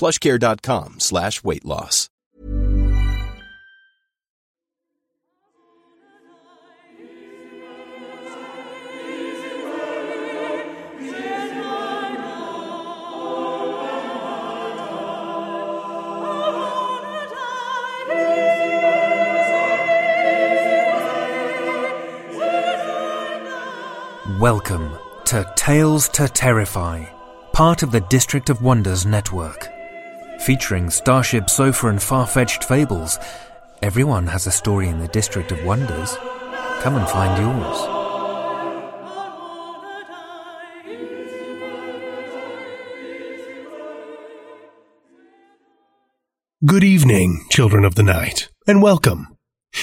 plushcare.com slash weight loss. Welcome to Tales to Terrify, part of the District of Wonders network. Featuring Starship Sofa and far-fetched fables, everyone has a story in the District of Wonders. Come and find yours. Good evening, children of the night, and welcome.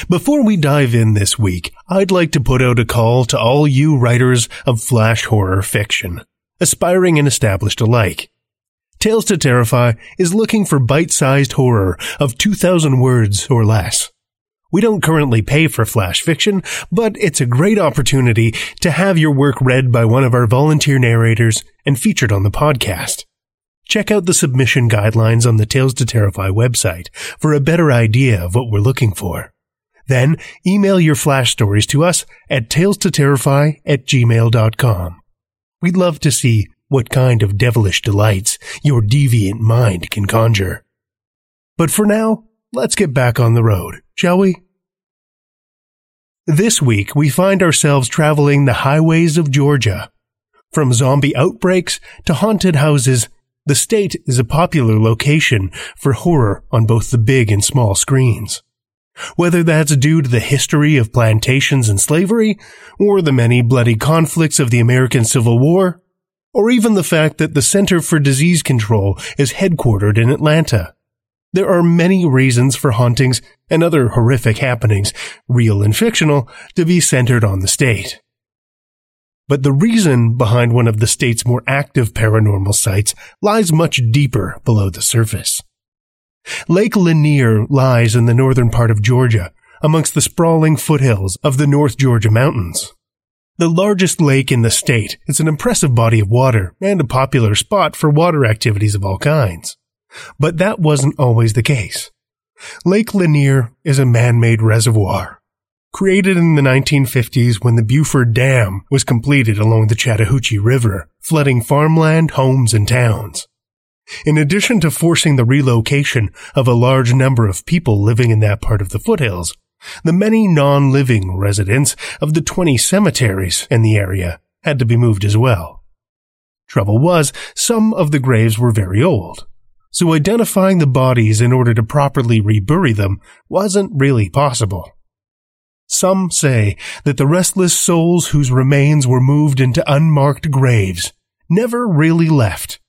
Before we dive in this week, I'd like to put out a call to all you writers of flash horror fiction, aspiring and established alike. Tales to Terrify is looking for bite-sized horror of 2,000 words or less. We don't currently pay for flash fiction, but it's a great opportunity to have your work read by one of our volunteer narrators and featured on the podcast. Check out the submission guidelines on the Tales to Terrify website for a better idea of what we're looking for. Then email your flash stories to us at talestoterrify at gmail.com. We'd love to see what kind of devilish delights your deviant mind can conjure. But for now, let's get back on the road, shall we? This week, we find ourselves traveling the highways of Georgia. From zombie outbreaks to haunted houses, the state is a popular location for horror on both the big and small screens. Whether that's due to the history of plantations and slavery, or the many bloody conflicts of the American Civil War, or even the fact that the Center for Disease Control is headquartered in Atlanta. There are many reasons for hauntings and other horrific happenings, real and fictional, to be centered on the state. But the reason behind one of the state's more active paranormal sites lies much deeper below the surface. Lake Lanier lies in the northern part of Georgia, amongst the sprawling foothills of the North Georgia mountains. The largest lake in the state, it's an impressive body of water and a popular spot for water activities of all kinds. But that wasn't always the case. Lake Lanier is a man-made reservoir. Created in the 1950s when the Buford Dam was completed along the Chattahoochee River, flooding farmland, homes, and towns. In addition to forcing the relocation of a large number of people living in that part of the foothills, the many non-living residents of the 20 cemeteries in the area had to be moved as well. Trouble was, some of the graves were very old, so identifying the bodies in order to properly rebury them wasn't really possible. Some say that the restless souls whose remains were moved into unmarked graves never really left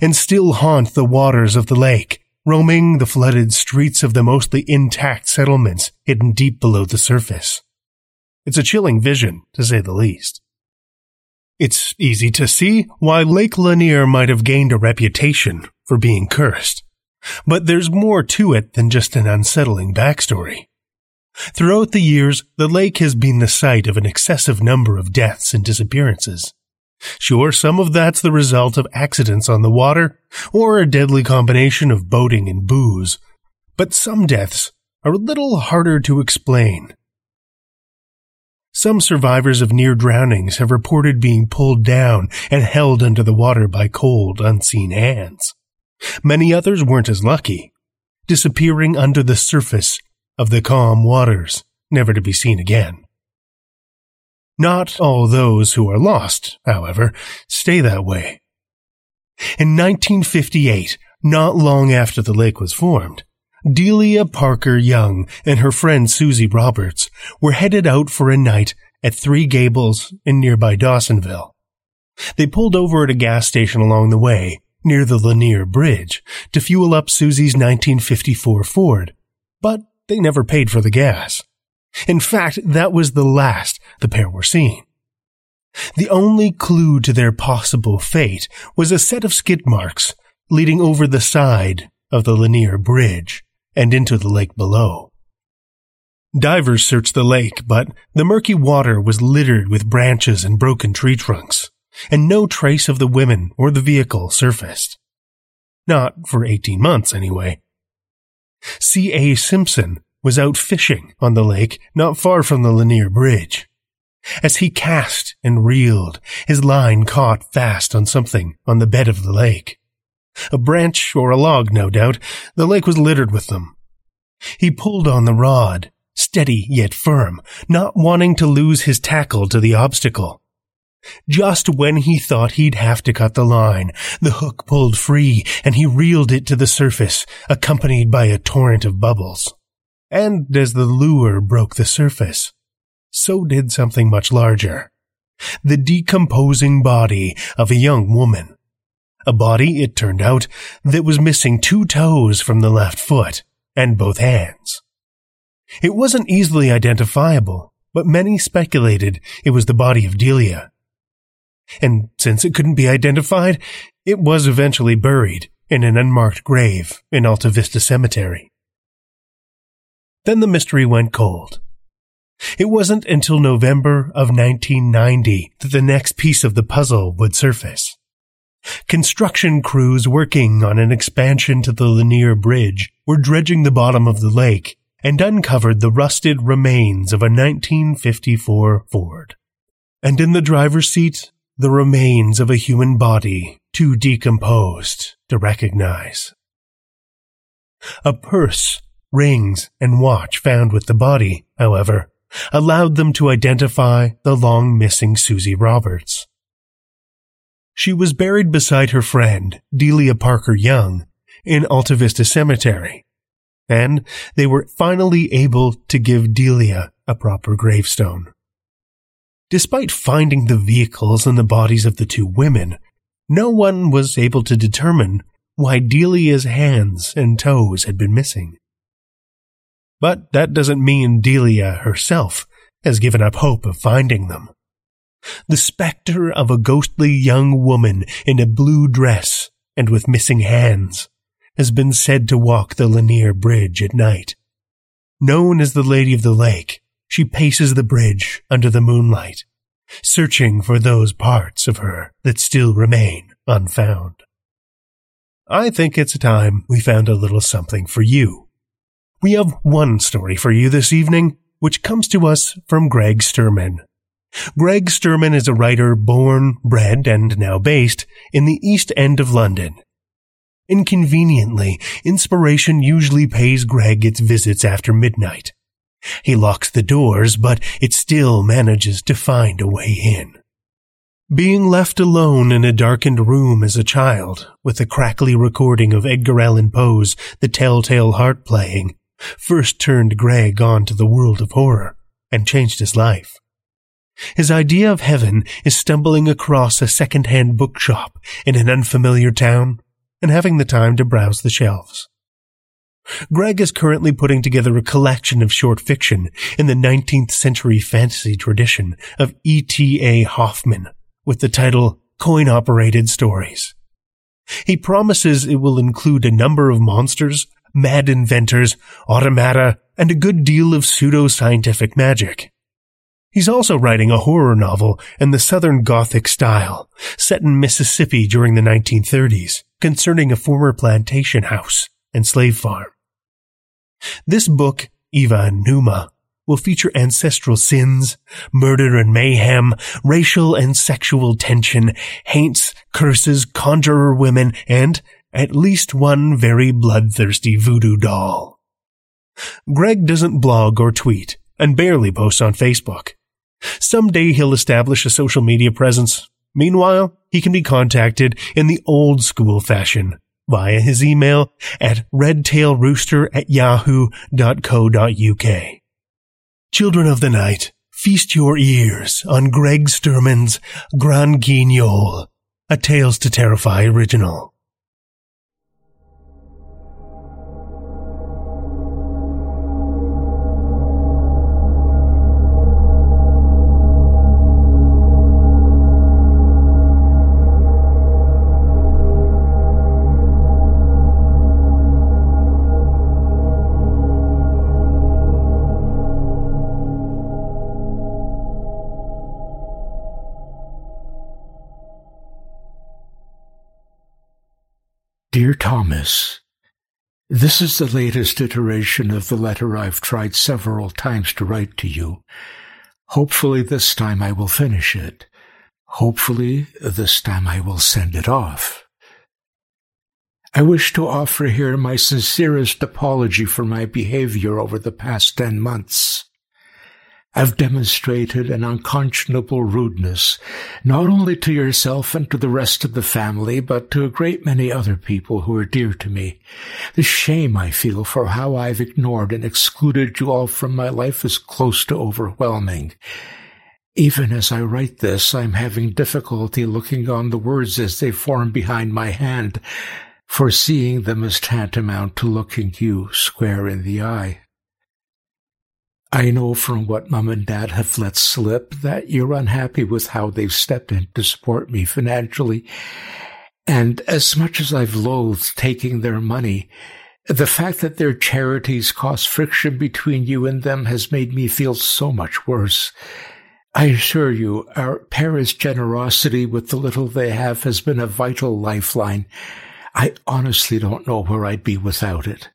and still haunt the waters of the lake, roaming the flooded streets of the mostly intact settlements hidden deep below the surface. It's a chilling vision, to say the least. It's easy to see why Lake Lanier might have gained a reputation for being cursed. But there's more to it than just an unsettling backstory. Throughout the years, the lake has been the site of an excessive number of deaths and disappearances. Sure, some of that's the result of accidents on the water, or a deadly combination of boating and booze. But some deaths are a little harder to explain. Some survivors of near drownings have reported being pulled down and held under the water by cold, unseen hands. Many others weren't as lucky. disappearing under the surface of the calm waters, never to be seen again. Not all those who are lost, however, stay that way. In 1958, not long after the lake was formed, Delia Parker Young and her friend Susie Roberts were headed out for a night at Three Gables in nearby Dawsonville. They pulled over at a gas station along the way, near the Lanier Bridge, to fuel up Susie's 1954 Ford, but they never paid for the gas. In fact, that was the last the pair were seen. The only clue to their possible fate was a set of skid marks leading over the side of the Lanier Bridge and into the lake below. Divers searched the lake, but the murky water was littered with branches and broken tree trunks, and no trace of the women or the vehicle surfaced. Not for 18 months, anyway. C.A. Simpson was out fishing on the lake not far from the Lanier Bridge. As he cast and reeled, his line caught fast on something on the bed of the lake. A branch or a log, no doubt. The lake was littered with them. He pulled on the rod, steady yet firm, not wanting to lose his tackle to the obstacle. Just when he thought he'd have to cut the line, the hook pulled free and he reeled it to the surface, accompanied by a torrent of bubbles. And as the lure broke the surface, so did something much larger. The decomposing body of a young woman. A body, it turned out, that was missing two toes from the left foot and both hands. It wasn't easily identifiable, but many speculated it was the body of Delia. And since it couldn't be identified, it was eventually buried in an unmarked grave in Alta Vista Cemetery. Then the mystery went cold. It wasn't until November of 1990 that the next piece of the puzzle would surface. Construction crews working on an expansion to the Lanier Bridge were dredging the bottom of the lake and uncovered the rusted remains of a 1954 Ford. And in the driver's seat, the remains of a human body too decomposed to recognize. A purse Rings and watch found with the body, however, allowed them to identify the long missing Susie Roberts. She was buried beside her friend, Delia Parker Young, in Alta Vista Cemetery, and they were finally able to give Delia a proper gravestone. Despite finding the vehicles and the bodies of the two women, no one was able to determine why Delia's hands and toes had been missing. But that doesn't mean Delia herself has given up hope of finding them. The specter of a ghostly young woman in a blue dress and with missing hands has been said to walk the Lanier Bridge at night. Known as the Lady of the Lake, she paces the bridge under the moonlight, searching for those parts of her that still remain unfound. I think it's time we found a little something for you we have one story for you this evening, which comes to us from Greg Sturman. Greg Sturman is a writer born, bred, and now based in the East End of London. Inconveniently, inspiration usually pays Greg its visits after midnight. He locks the doors, but it still manages to find a way in. Being left alone in a darkened room as a child, with a crackly recording of Edgar Allan Poe's The Telltale Heart playing, first turned Greg on to the world of horror and changed his life. His idea of heaven is stumbling across a second-hand bookshop in an unfamiliar town and having the time to browse the shelves. Greg is currently putting together a collection of short fiction in the 19th century fantasy tradition of E.T.A. Hoffmann with the title Coin Operated Stories. He promises it will include a number of monsters, mad inventors, automata, and a good deal of pseudo-scientific magic. He's also writing a horror novel in the Southern Gothic style, set in Mississippi during the 1930s, concerning a former plantation house and slave farm. This book, Eva and Numa, will feature ancestral sins, murder and mayhem, racial and sexual tension, haints, curses, conjurer women, and at least one very bloodthirsty voodoo doll. Greg doesn't blog or tweet and barely posts on Facebook. Someday he'll establish a social media presence. Meanwhile, he can be contacted in the old school fashion via his email at redtailrooster at yahoo.co.uk. Children of the night, feast your ears on Greg Sturman's Grand Guignol, a Tales to Terrify original. Dear Thomas, This is the latest iteration of the letter I've tried several times to write to you. Hopefully this time I will finish it. Hopefully this time I will send it off. I wish to offer here my sincerest apology for my behavior over the past ten months have demonstrated an unconscionable rudeness, not only to yourself and to the rest of the family, but to a great many other people who are dear to me. The shame I feel for how I've ignored and excluded you all from my life is close to overwhelming. Even as I write this, I'm having difficulty looking on the words as they form behind my hand, for seeing them is tantamount to looking you square in the eye. I know from what mom and dad have let slip that you're unhappy with how they've stepped in to support me financially. And as much as I've loathed taking their money, the fact that their charities cause friction between you and them has made me feel so much worse. I assure you, our parents' generosity with the little they have has been a vital lifeline. I honestly don't know where I'd be without it.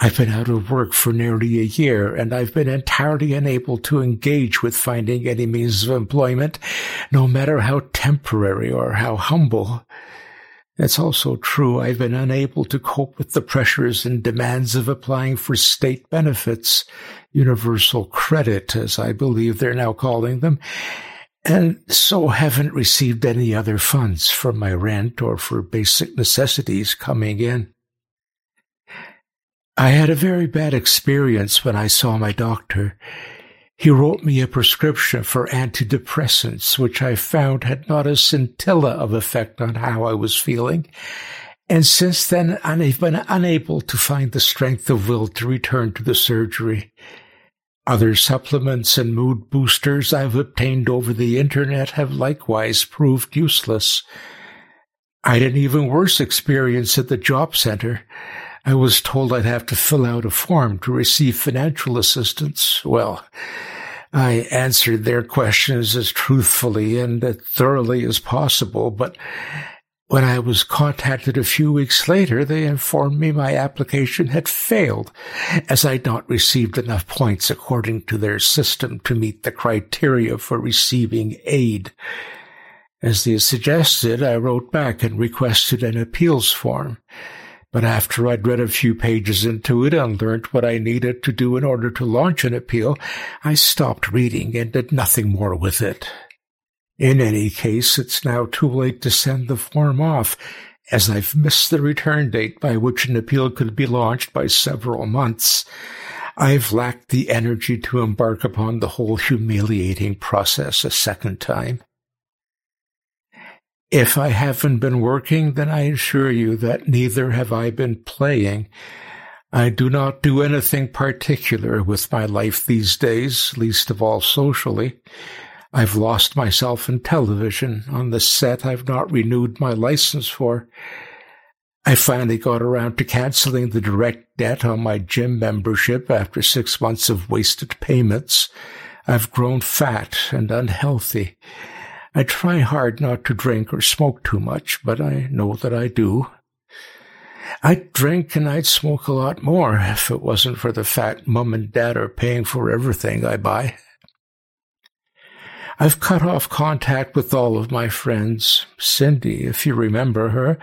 I've been out of work for nearly a year and I've been entirely unable to engage with finding any means of employment, no matter how temporary or how humble. It's also true I've been unable to cope with the pressures and demands of applying for state benefits, universal credit, as I believe they're now calling them, and so haven't received any other funds for my rent or for basic necessities coming in. I had a very bad experience when I saw my doctor. He wrote me a prescription for antidepressants, which I found had not a scintilla of effect on how I was feeling. And since then, I've been unable to find the strength of will to return to the surgery. Other supplements and mood boosters I've obtained over the internet have likewise proved useless. I had an even worse experience at the job center. I was told I'd have to fill out a form to receive financial assistance. Well, I answered their questions as truthfully and as thoroughly as possible, but when I was contacted a few weeks later, they informed me my application had failed, as I'd not received enough points according to their system to meet the criteria for receiving aid. As they suggested, I wrote back and requested an appeals form. But after I'd read a few pages into it and learned what I needed to do in order to launch an appeal, I stopped reading and did nothing more with it. In any case, it's now too late to send the form off, as I've missed the return date by which an appeal could be launched by several months. I've lacked the energy to embark upon the whole humiliating process a second time. If I haven't been working, then I assure you that neither have I been playing. I do not do anything particular with my life these days, least of all socially. I've lost myself in television on the set I've not renewed my license for. I finally got around to canceling the direct debt on my gym membership after six months of wasted payments. I've grown fat and unhealthy. I try hard not to drink or smoke too much, but I know that I do. I'd drink and I'd smoke a lot more if it wasn't for the fact mom and dad are paying for everything I buy. I've cut off contact with all of my friends. Cindy, if you remember her,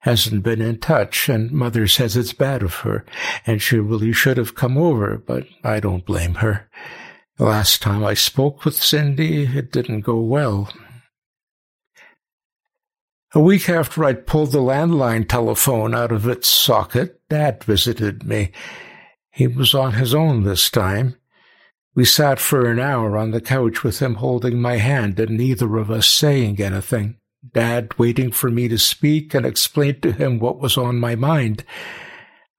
hasn't been in touch, and Mother says it's bad of her, and she really should have come over, but I don't blame her. The last time I spoke with Cindy, it didn't go well. A week after I'd pulled the landline telephone out of its socket, Dad visited me. He was on his own this time. We sat for an hour on the couch with him holding my hand and neither of us saying anything. Dad waiting for me to speak and explain to him what was on my mind.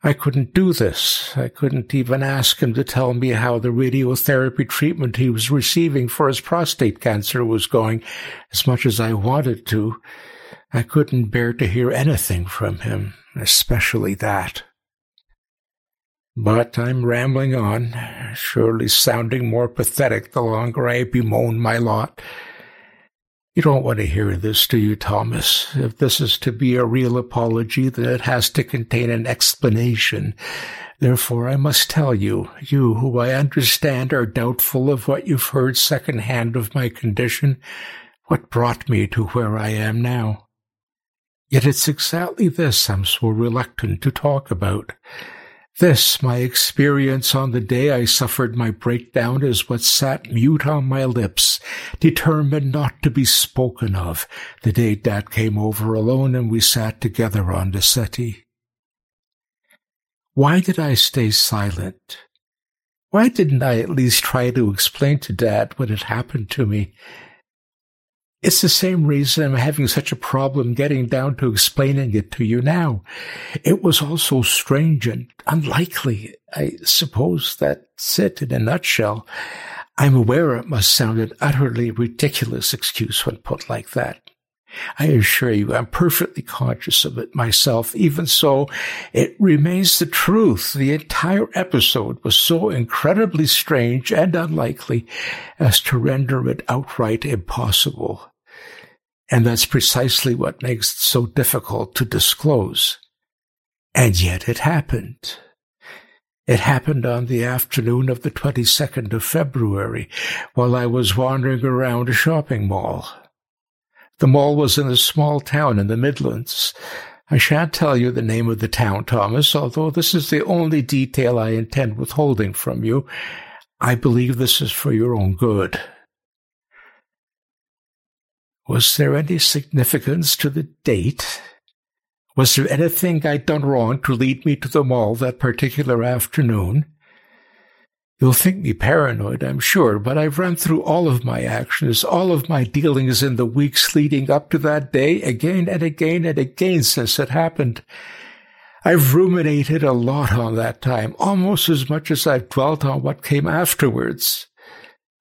I couldn't do this. I couldn't even ask him to tell me how the radiotherapy treatment he was receiving for his prostate cancer was going, as much as I wanted to. I couldn't bear to hear anything from him, especially that. But I'm rambling on, surely sounding more pathetic the longer I bemoan my lot. You don't want to hear this, do you, Thomas? If this is to be a real apology, then it has to contain an explanation. Therefore, I must tell you, you who I understand are doubtful of what you've heard second-hand of my condition, what brought me to where I am now. Yet it's exactly this I'm so reluctant to talk about. This, my experience on the day I suffered my breakdown, is what sat mute on my lips, determined not to be spoken of, the day Dad came over alone and we sat together on the settee. Why did I stay silent? Why didn't I at least try to explain to Dad what had happened to me? It's the same reason I'm having such a problem getting down to explaining it to you now. It was all so strange and unlikely. I suppose that's it in a nutshell. I'm aware it must sound an utterly ridiculous excuse when put like that. I assure you, I'm perfectly conscious of it myself. Even so, it remains the truth. The entire episode was so incredibly strange and unlikely as to render it outright impossible. And that's precisely what makes it so difficult to disclose. And yet it happened. It happened on the afternoon of the 22nd of February while I was wandering around a shopping mall. The mall was in a small town in the Midlands. I shan't tell you the name of the town, Thomas, although this is the only detail I intend withholding from you. I believe this is for your own good. Was there any significance to the date? Was there anything I'd done wrong to lead me to the mall that particular afternoon? You'll think me paranoid, I'm sure, but I've run through all of my actions, all of my dealings in the weeks leading up to that day, again and again and again since it happened. I've ruminated a lot on that time, almost as much as I've dwelt on what came afterwards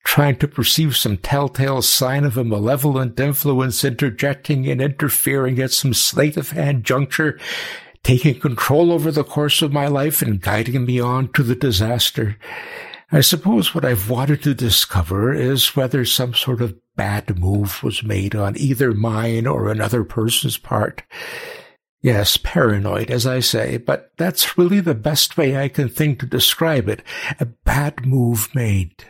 trying to perceive some telltale sign of a malevolent influence interjecting and interfering at some sleight of hand juncture, taking control over the course of my life and guiding me on to the disaster. I suppose what I've wanted to discover is whether some sort of bad move was made on either mine or another person's part. Yes, paranoid, as I say, but that's really the best way I can think to describe it. A bad move made.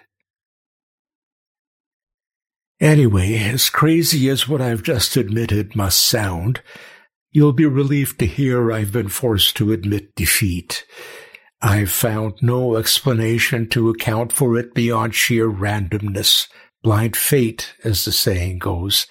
Anyway, as crazy as what I've just admitted must sound, you'll be relieved to hear I've been forced to admit defeat. I've found no explanation to account for it beyond sheer randomness, blind fate, as the saying goes,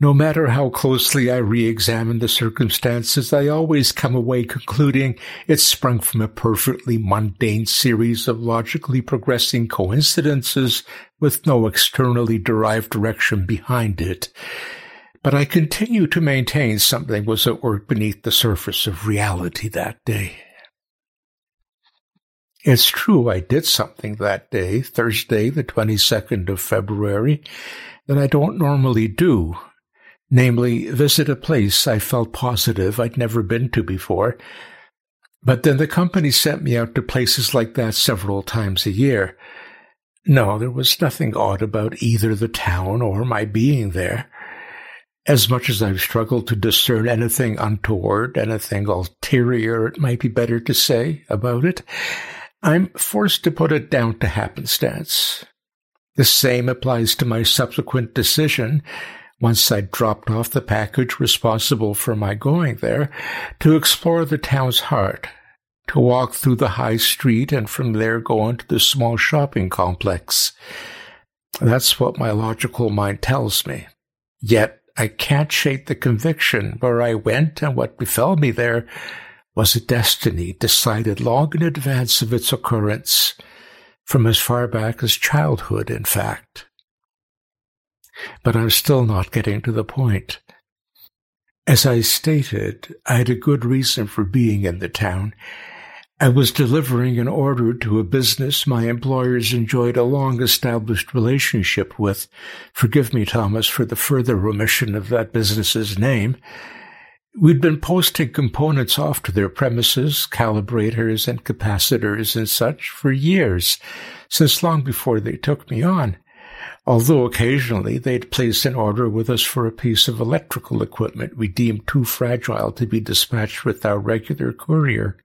no matter how closely I re-examine the circumstances, I always come away concluding it sprung from a perfectly mundane series of logically progressing coincidences with no externally derived direction behind it. But I continue to maintain something was at work beneath the surface of reality that day. It's true I did something that day, Thursday, the 22nd of February, that I don't normally do namely, visit a place I felt positive I'd never been to before. But then the company sent me out to places like that several times a year. No, there was nothing odd about either the town or my being there. As much as I've struggled to discern anything untoward, anything ulterior, it might be better to say, about it, I'm forced to put it down to happenstance. The same applies to my subsequent decision once I'd dropped off the package responsible for my going there, to explore the town's heart, to walk through the high street and from there go on to the small shopping complex. That's what my logical mind tells me. Yet I can't shake the conviction where I went and what befell me there was a destiny decided long in advance of its occurrence, from as far back as childhood, in fact. But I'm still not getting to the point. As I stated, I had a good reason for being in the town, I was delivering an order to a business my employers enjoyed a long established relationship with. Forgive me, Thomas, for the further omission of that business's name. We'd been posting components off to their premises, calibrators and capacitors and such, for years, since long before they took me on. Although occasionally they'd place an order with us for a piece of electrical equipment we deemed too fragile to be dispatched with our regular courier.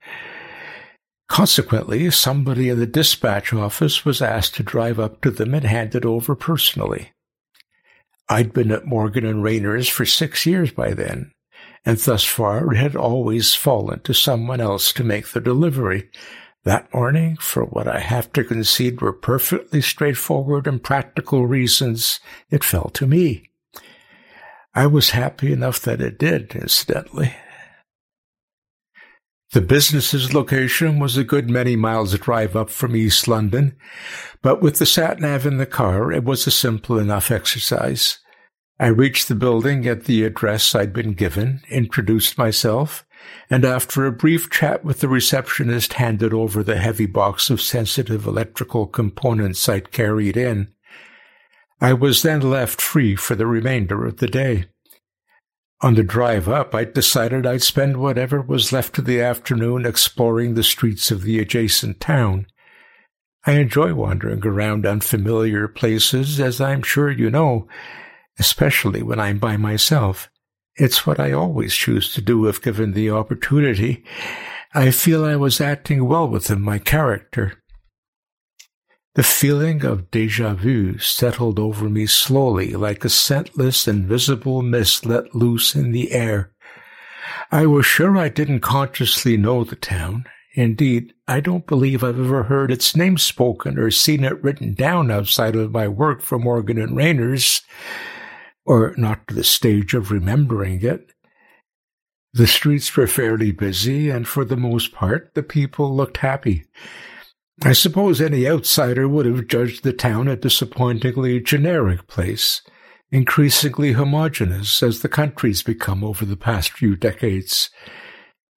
Consequently, somebody in the dispatch office was asked to drive up to them and hand it over personally. I'd been at Morgan and Rayner's for six years by then, and thus far it had always fallen to someone else to make the delivery. That morning, for what I have to concede were perfectly straightforward and practical reasons, it fell to me. I was happy enough that it did, incidentally. The business's location was a good many miles drive up from East London, but with the sat-nav in the car, it was a simple enough exercise. I reached the building at the address I'd been given, introduced myself, and after a brief chat with the receptionist handed over the heavy box of sensitive electrical components I'd carried in. I was then left free for the remainder of the day. On the drive up, I decided I'd spend whatever was left of the afternoon exploring the streets of the adjacent town. I enjoy wandering around unfamiliar places, as I'm sure you know, especially when I'm by myself. It's what I always choose to do if given the opportunity. I feel I was acting well within my character. The feeling of deja vu settled over me slowly like a scentless, invisible mist let loose in the air. I was sure I didn't consciously know the town. Indeed, I don't believe I've ever heard its name spoken or seen it written down outside of my work for Morgan and Rayner's, or not to the stage of remembering it. The streets were fairly busy, and for the most part, the people looked happy. I suppose any outsider would have judged the town a disappointingly generic place, increasingly homogeneous as the country's become over the past few decades.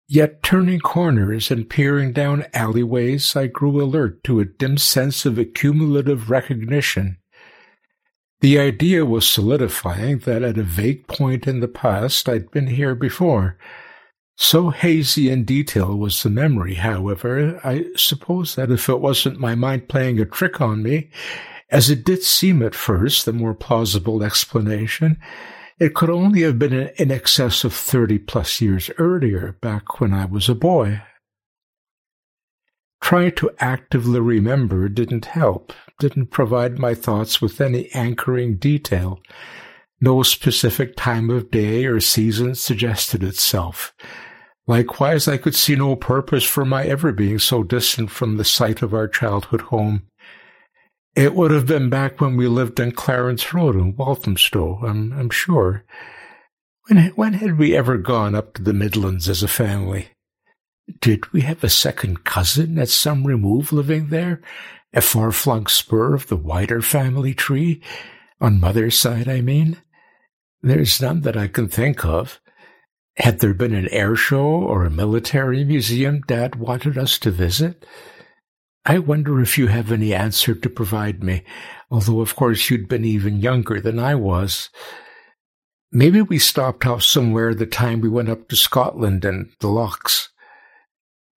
Yet turning corners and peering down alleyways, I grew alert to a dim sense of accumulative recognition. The idea was solidifying that at a vague point in the past I'd been here before, so hazy in detail was the memory, however, I suppose that if it wasn't my mind playing a trick on me, as it did seem at first the more plausible explanation, it could only have been in excess of thirty plus years earlier, back when I was a boy. Trying to actively remember didn't help, didn't provide my thoughts with any anchoring detail. No specific time of day or season suggested itself. Likewise, I could see no purpose for my ever being so distant from the site of our childhood home. It would have been back when we lived on Clarence Road in Walthamstow, I'm, I'm sure. When, when had we ever gone up to the Midlands as a family? Did we have a second cousin at some remove living there, a far-flung spur of the wider family tree? On mother's side, I mean? There's none that I can think of. Had there been an air show or a military museum Dad wanted us to visit? I wonder if you have any answer to provide me, although of course you'd been even younger than I was. Maybe we stopped off somewhere the time we went up to Scotland and the Lochs.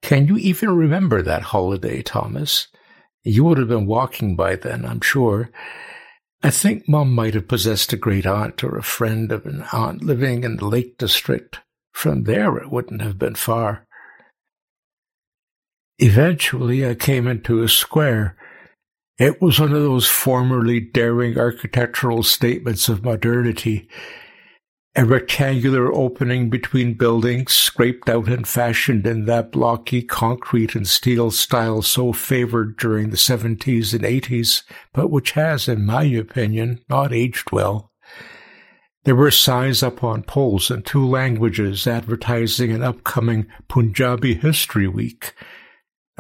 Can you even remember that holiday, Thomas? You would have been walking by then, I'm sure. I think Mum might have possessed a great aunt or a friend of an aunt living in the Lake District. From there, it wouldn't have been far. Eventually, I came into a square. It was one of those formerly daring architectural statements of modernity. A rectangular opening between buildings, scraped out and fashioned in that blocky concrete and steel style so favored during the 70s and 80s, but which has, in my opinion, not aged well. There were signs up on poles in two languages advertising an upcoming Punjabi History Week.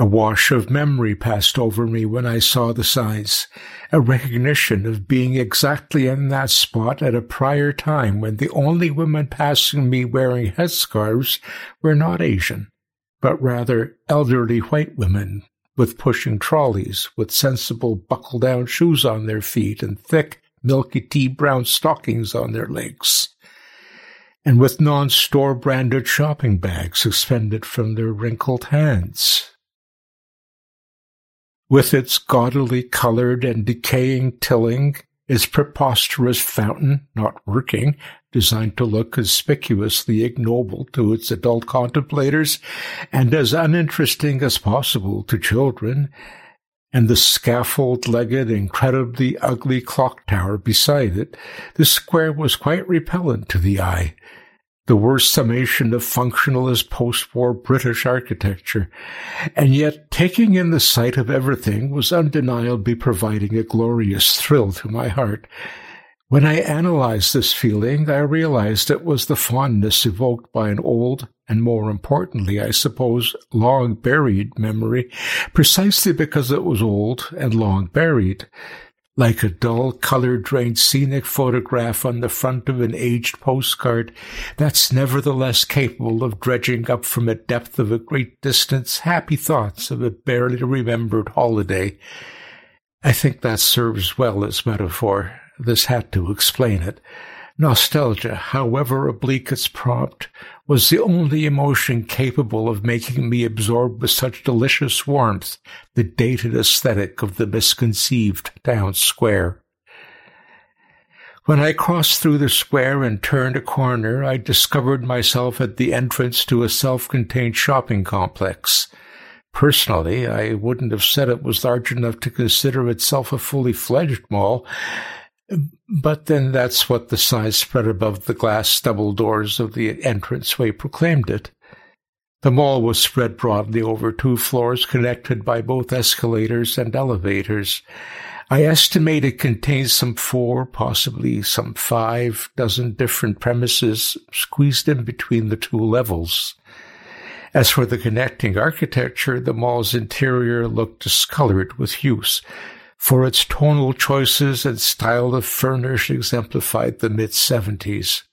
A wash of memory passed over me when I saw the signs, a recognition of being exactly in that spot at a prior time when the only women passing me wearing headscarves were not Asian, but rather elderly white women with pushing trolleys, with sensible buckle down shoes on their feet and thick, milky tea brown stockings on their legs, and with non store branded shopping bags suspended from their wrinkled hands. With its gaudily colored and decaying tilling, its preposterous fountain, not working, designed to look conspicuously ignoble to its adult contemplators, and as uninteresting as possible to children, and the scaffold-legged, incredibly ugly clock tower beside it, the square was quite repellent to the eye, the worst summation of functionalist post-war British architecture, and yet taking in the sight of everything was undeniably providing a glorious thrill to my heart, when I analyzed this feeling, I realized it was the fondness evoked by an old, and more importantly, I suppose, long buried memory, precisely because it was old and long buried. Like a dull, color-drained scenic photograph on the front of an aged postcard that's nevertheless capable of dredging up from a depth of a great distance happy thoughts of a barely remembered holiday. I think that serves well as metaphor this had to explain it. Nostalgia, however oblique its prompt, was the only emotion capable of making me absorb with such delicious warmth the dated aesthetic of the misconceived town square. When I crossed through the square and turned a corner, I discovered myself at the entrance to a self-contained shopping complex. Personally, I wouldn't have said it was large enough to consider itself a fully fledged mall, but then that's what the sign spread above the glass double doors of the entranceway proclaimed it. The mall was spread broadly over two floors connected by both escalators and elevators. I estimate it contains some four, possibly some five dozen different premises squeezed in between the two levels. As for the connecting architecture, the mall's interior looked discolored with use, for its tonal choices and style of furnish exemplified the mid-seventies.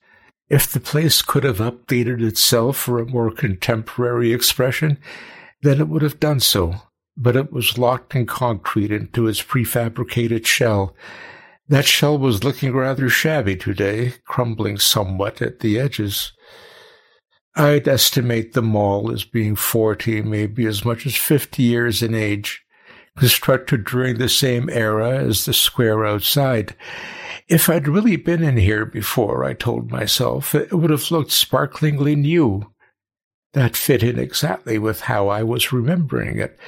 If the place could have updated itself for a more contemporary expression, then it would have done so, but it was locked in concrete into its prefabricated shell. That shell was looking rather shabby today, crumbling somewhat at the edges. I'd estimate the mall as being forty, maybe as much as fifty years in age constructed during the same era as the square outside. If I'd really been in here before, I told myself, it would have looked sparklingly new. That fit in exactly with how I was remembering it,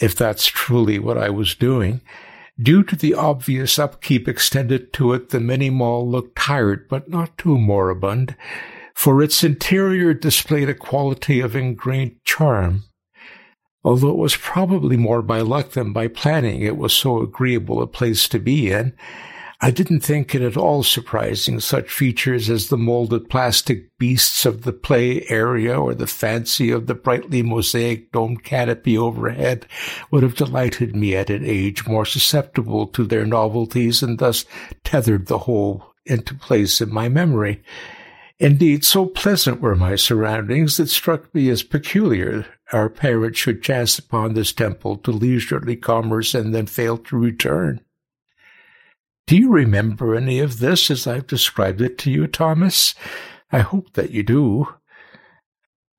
if that's truly what I was doing. Due to the obvious upkeep extended to it, the mini mall looked tired, but not too moribund, for its interior displayed a quality of ingrained charm although it was probably more by luck than by planning it was so agreeable a place to be in. I didn't think it at all surprising such features as the molded plastic beasts of the play area or the fancy of the brightly mosaic domed canopy overhead would have delighted me at an age more susceptible to their novelties and thus tethered the whole into place in my memory. Indeed, so pleasant were my surroundings, it struck me as peculiar our parents should chance upon this temple to leisurely commerce and then fail to return. Do you remember any of this as I've described it to you, Thomas? I hope that you do.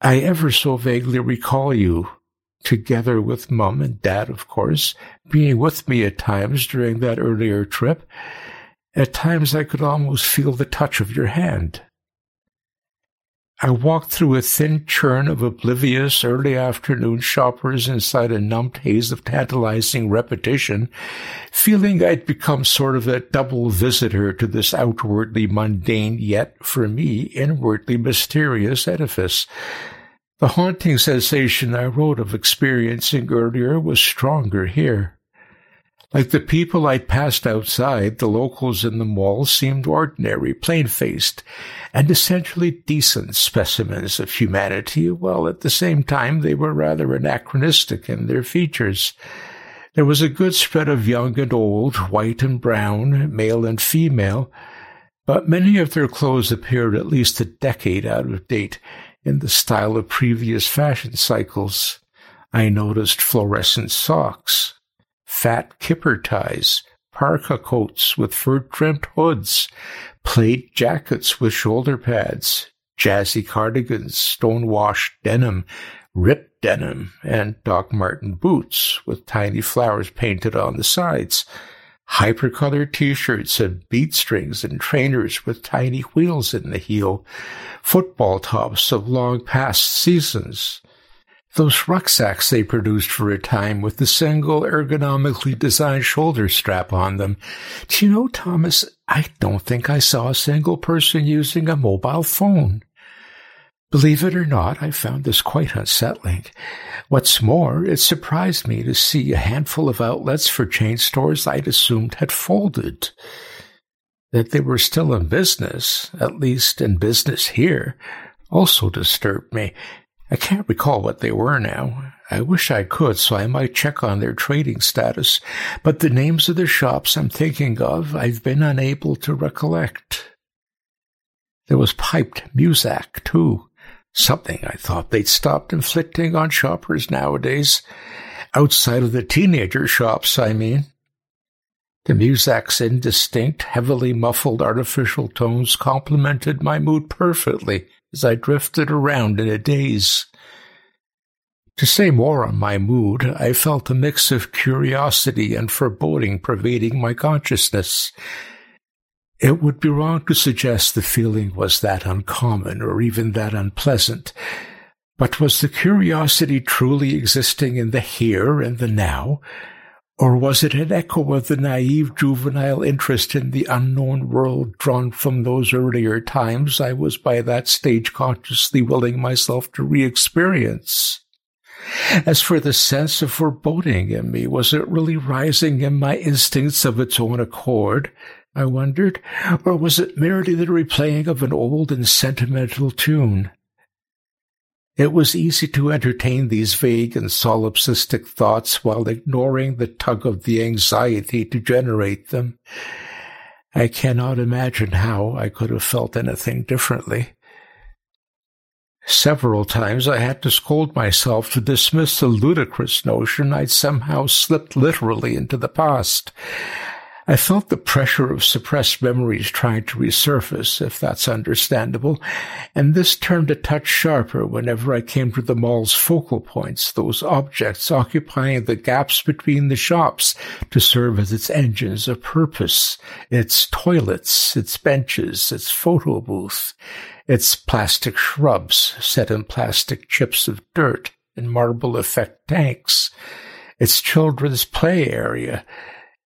I ever so vaguely recall you, together with Mum and Dad, of course, being with me at times during that earlier trip. At times I could almost feel the touch of your hand. I walked through a thin churn of oblivious early afternoon shoppers inside a numbed haze of tantalizing repetition, feeling I'd become sort of a double visitor to this outwardly mundane yet, for me, inwardly mysterious edifice. The haunting sensation I wrote of experiencing earlier was stronger here. Like the people I'd passed outside, the locals in the mall seemed ordinary, plain-faced, and essentially decent specimens of humanity, while at the same time they were rather anachronistic in their features. There was a good spread of young and old, white and brown, male and female, but many of their clothes appeared at least a decade out of date in the style of previous fashion cycles. I noticed fluorescent socks, fat kipper ties, parka coats with fur-trimmed hoods, plaid jackets with shoulder pads, jazzy cardigans, stone-washed denim, ripped denim, and Doc Marten boots with tiny flowers painted on the sides, hypercolored t-shirts and bead strings and trainers with tiny wheels in the heel, football tops of long past seasons, those rucksacks they produced for a time with the single ergonomically designed shoulder strap on them. Do you know, Thomas, I don't think I saw a single person using a mobile phone. Believe it or not, I found this quite unsettling. What's more, it surprised me to see a handful of outlets for chain stores I'd assumed had folded. That they were still in business, at least in business here, also disturbed me. I can't recall what they were now. I wish I could, so I might check on their trading status, but the names of the shops I'm thinking of I've been unable to recollect. There was piped Muzak, too. Something I thought they'd stopped inflicting on shoppers nowadays. Outside of the teenager shops, I mean. The Muzak's indistinct, heavily muffled artificial tones complemented my mood perfectly as I drifted around in a daze. To say more on my mood, I felt a mix of curiosity and foreboding pervading my consciousness. It would be wrong to suggest the feeling was that uncommon or even that unpleasant. But was the curiosity truly existing in the here and the now? Or was it an echo of the naive juvenile interest in the unknown world drawn from those earlier times I was by that stage consciously willing myself to re-experience? As for the sense of foreboding in me, was it really rising in my instincts of its own accord? I wondered, or was it merely the replaying of an old and sentimental tune? It was easy to entertain these vague and solipsistic thoughts while ignoring the tug of the anxiety to generate them. I cannot imagine how I could have felt anything differently. Several times I had to scold myself to dismiss the ludicrous notion I'd somehow slipped literally into the past. I felt the pressure of suppressed memories trying to resurface, if that's understandable, and this turned a touch sharper whenever I came to the mall's focal points, those objects occupying the gaps between the shops to serve as its engines of purpose, its toilets, its benches, its photo booth, its plastic shrubs set in plastic chips of dirt and marble effect tanks, its children's play area,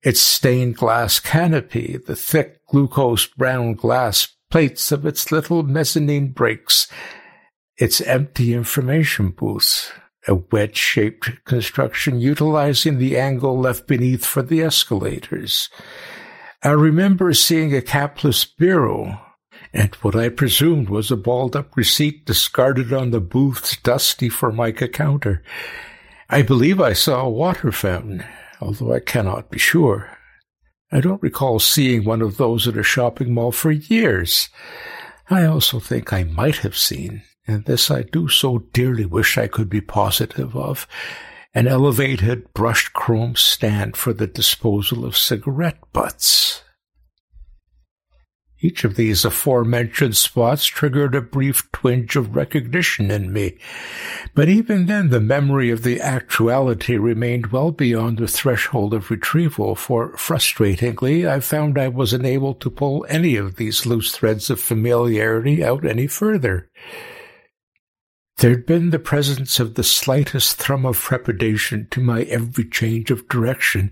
its stained glass canopy, the thick glucose brown glass plates of its little mezzanine breaks, its empty information booth, a wedge-shaped construction utilizing the angle left beneath for the escalators. I remember seeing a capless biro and what I presumed was a balled-up receipt discarded on the booth's dusty formica counter. I believe I saw a water fountain, although I cannot be sure. I don't recall seeing one of those at a shopping mall for years. I also think I might have seen, and this I do so dearly wish I could be positive of, an elevated brushed chrome stand for the disposal of cigarette butts. Each of these aforementioned spots triggered a brief twinge of recognition in me, but even then the memory of the actuality remained well beyond the threshold of retrieval, for frustratingly I found I was unable to pull any of these loose threads of familiarity out any further. There'd been the presence of the slightest thrum of trepidation to my every change of direction,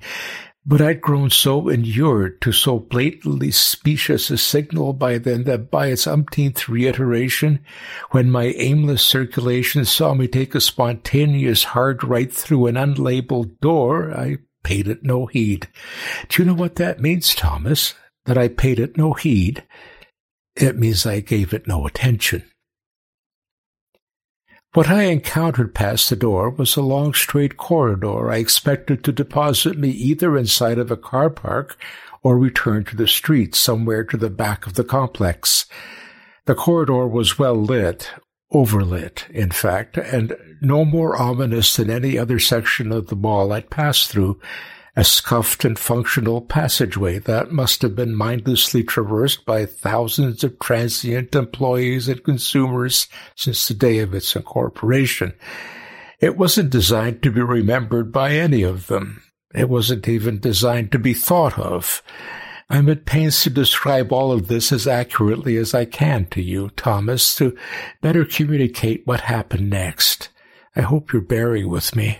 but I'd grown so inured to so blatantly specious a signal by then that by its umpteenth reiteration, when my aimless circulation saw me take a spontaneous hard right through an unlabeled door, I paid it no heed. Do you know what that means, Thomas? That I paid it no heed? It means I gave it no attention. What I encountered past the door was a long straight corridor I expected to deposit me either inside of a car park or return to the street somewhere to the back of the complex. The corridor was well lit, overlit, in fact, and no more ominous than any other section of the mall I'd passed through, a scuffed and functional passageway that must have been mindlessly traversed by thousands of transient employees and consumers since the day of its incorporation. It wasn't designed to be remembered by any of them. It wasn't even designed to be thought of. I'm at pains to describe all of this as accurately as I can to you, Thomas, to better communicate what happened next. I hope you're bearing with me.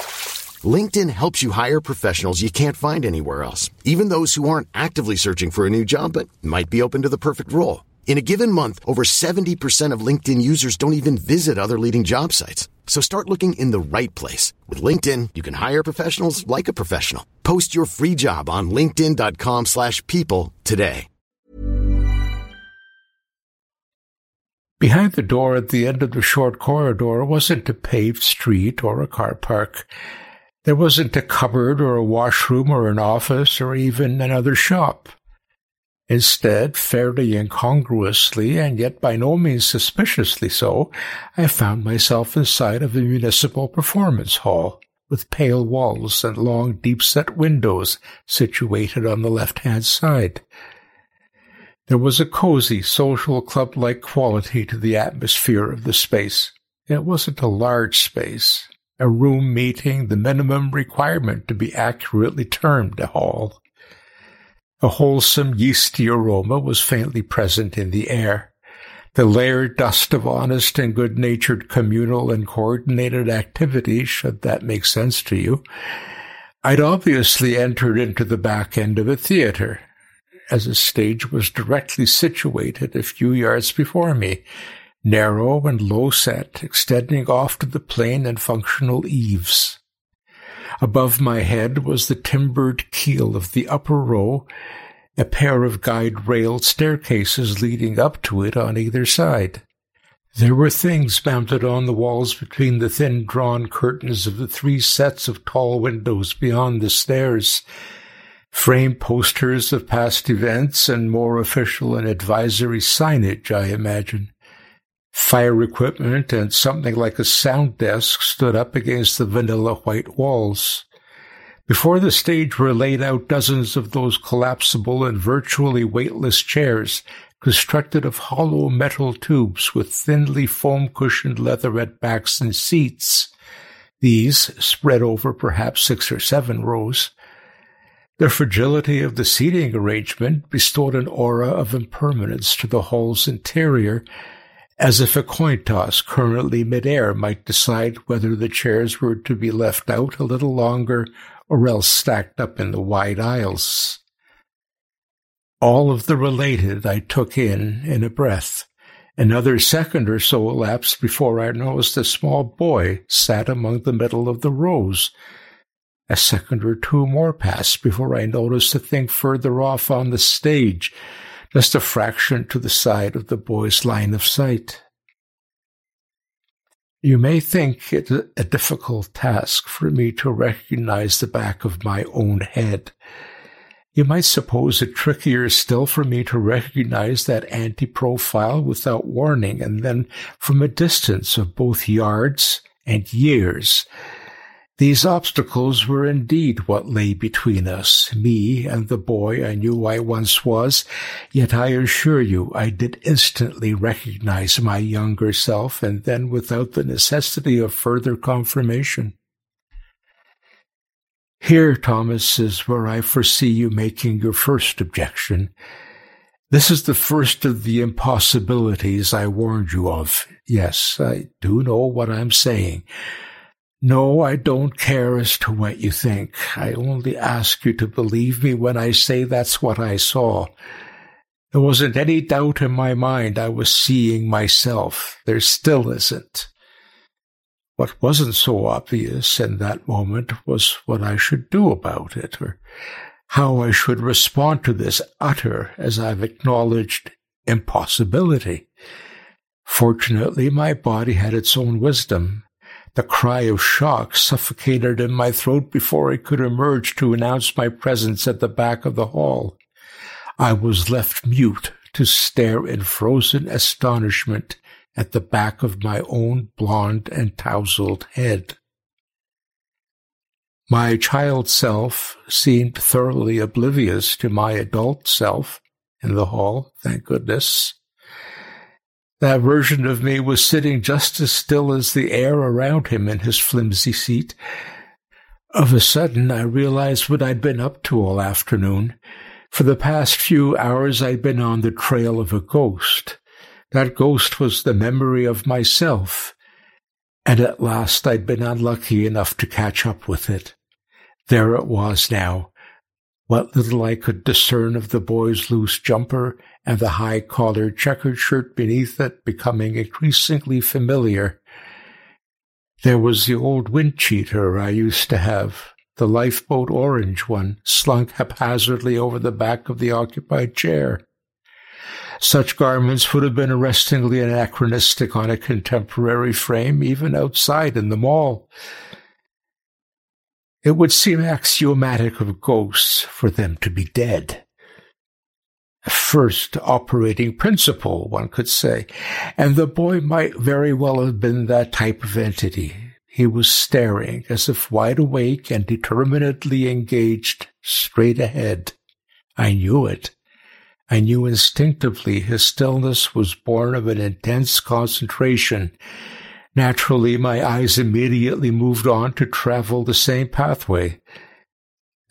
LinkedIn helps you hire professionals you can't find anywhere else, even those who aren't actively searching for a new job but might be open to the perfect role. In a given month, over 70% of LinkedIn users don't even visit other leading job sites. So start looking in the right place. With LinkedIn, you can hire professionals like a professional. Post your free job on linkedin.com slash people today. Behind the door at the end of the short corridor wasn't a paved street or a car park. There wasn't a cupboard or a washroom or an office or even another shop. Instead, fairly incongruously, and yet by no means suspiciously so, I found myself inside of a municipal performance hall, with pale walls and long deep-set windows situated on the left-hand side. There was a cozy, social club-like quality to the atmosphere of the space. It wasn't a large space, a room meeting the minimum requirement to be accurately termed a hall. A wholesome yeasty aroma was faintly present in the air. The layered dust of honest and good-natured communal and coordinated activity, should that make sense to you. I'd obviously entered into the back end of a theater, as a stage was directly situated a few yards before me, narrow and low set, extending off to the plain and functional eaves. Above my head was the timbered keel of the upper row, a pair of guide railed staircases leading up to it on either side. There were things mounted on the walls between the thin drawn curtains of the three sets of tall windows beyond the stairs, frame posters of past events and more official and advisory signage, I imagine. Fire equipment and something like a sound desk stood up against the vanilla white walls. Before the stage were laid out dozens of those collapsible and virtually weightless chairs constructed of hollow metal tubes with thinly foam cushioned leatherette backs and seats. These, spread over perhaps six or seven rows, The fragility of the seating arrangement bestowed an aura of impermanence to the hall's interior, as if a coin toss currently midair might decide whether the chairs were to be left out a little longer or else stacked up in the wide aisles. All of the related I took in in a breath. Another second or so elapsed before I noticed a small boy sat among the middle of the rows, a second or two more passed before I noticed a thing further off on the stage, just a fraction to the side of the boy's line of sight. You may think it a difficult task for me to recognize the back of my own head. You might suppose it trickier still for me to recognize that anti-profile without warning and then from a distance of both yards and years these obstacles were indeed what lay between us, me and the boy I knew I once was, yet I assure you I did instantly recognize my younger self, and then without the necessity of further confirmation. Here, Thomas, is where I foresee you making your first objection. This is the first of the impossibilities I warned you of. Yes, I do know what I'm saying. No, I don't care as to what you think. I only ask you to believe me when I say that's what I saw. There wasn't any doubt in my mind I was seeing myself. There still isn't. What wasn't so obvious in that moment was what I should do about it, or how I should respond to this utter, as I've acknowledged, impossibility. Fortunately, my body had its own wisdom. The cry of shock suffocated in my throat before I could emerge to announce my presence at the back of the hall. I was left mute to stare in frozen astonishment at the back of my own blond and tousled head. My child self seemed thoroughly oblivious to my adult self in the hall, thank goodness. That version of me was sitting just as still as the air around him in his flimsy seat. Of a sudden, I realized what I'd been up to all afternoon. For the past few hours, I'd been on the trail of a ghost. That ghost was the memory of myself. And at last, I'd been unlucky enough to catch up with it. There it was now, what little I could discern of the boy's loose jumper and the high collared checkered shirt beneath it becoming increasingly familiar. There was the old wind cheater I used to have, the lifeboat orange one, slunk haphazardly over the back of the occupied chair. Such garments would have been arrestingly anachronistic on a contemporary frame, even outside in the mall. It would seem axiomatic of ghosts for them to be dead. First operating principle, one could say, and the boy might very well have been that type of entity. He was staring as if wide awake and determinedly engaged straight ahead. I knew it. I knew instinctively his stillness was born of an intense concentration Naturally, my eyes immediately moved on to travel the same pathway.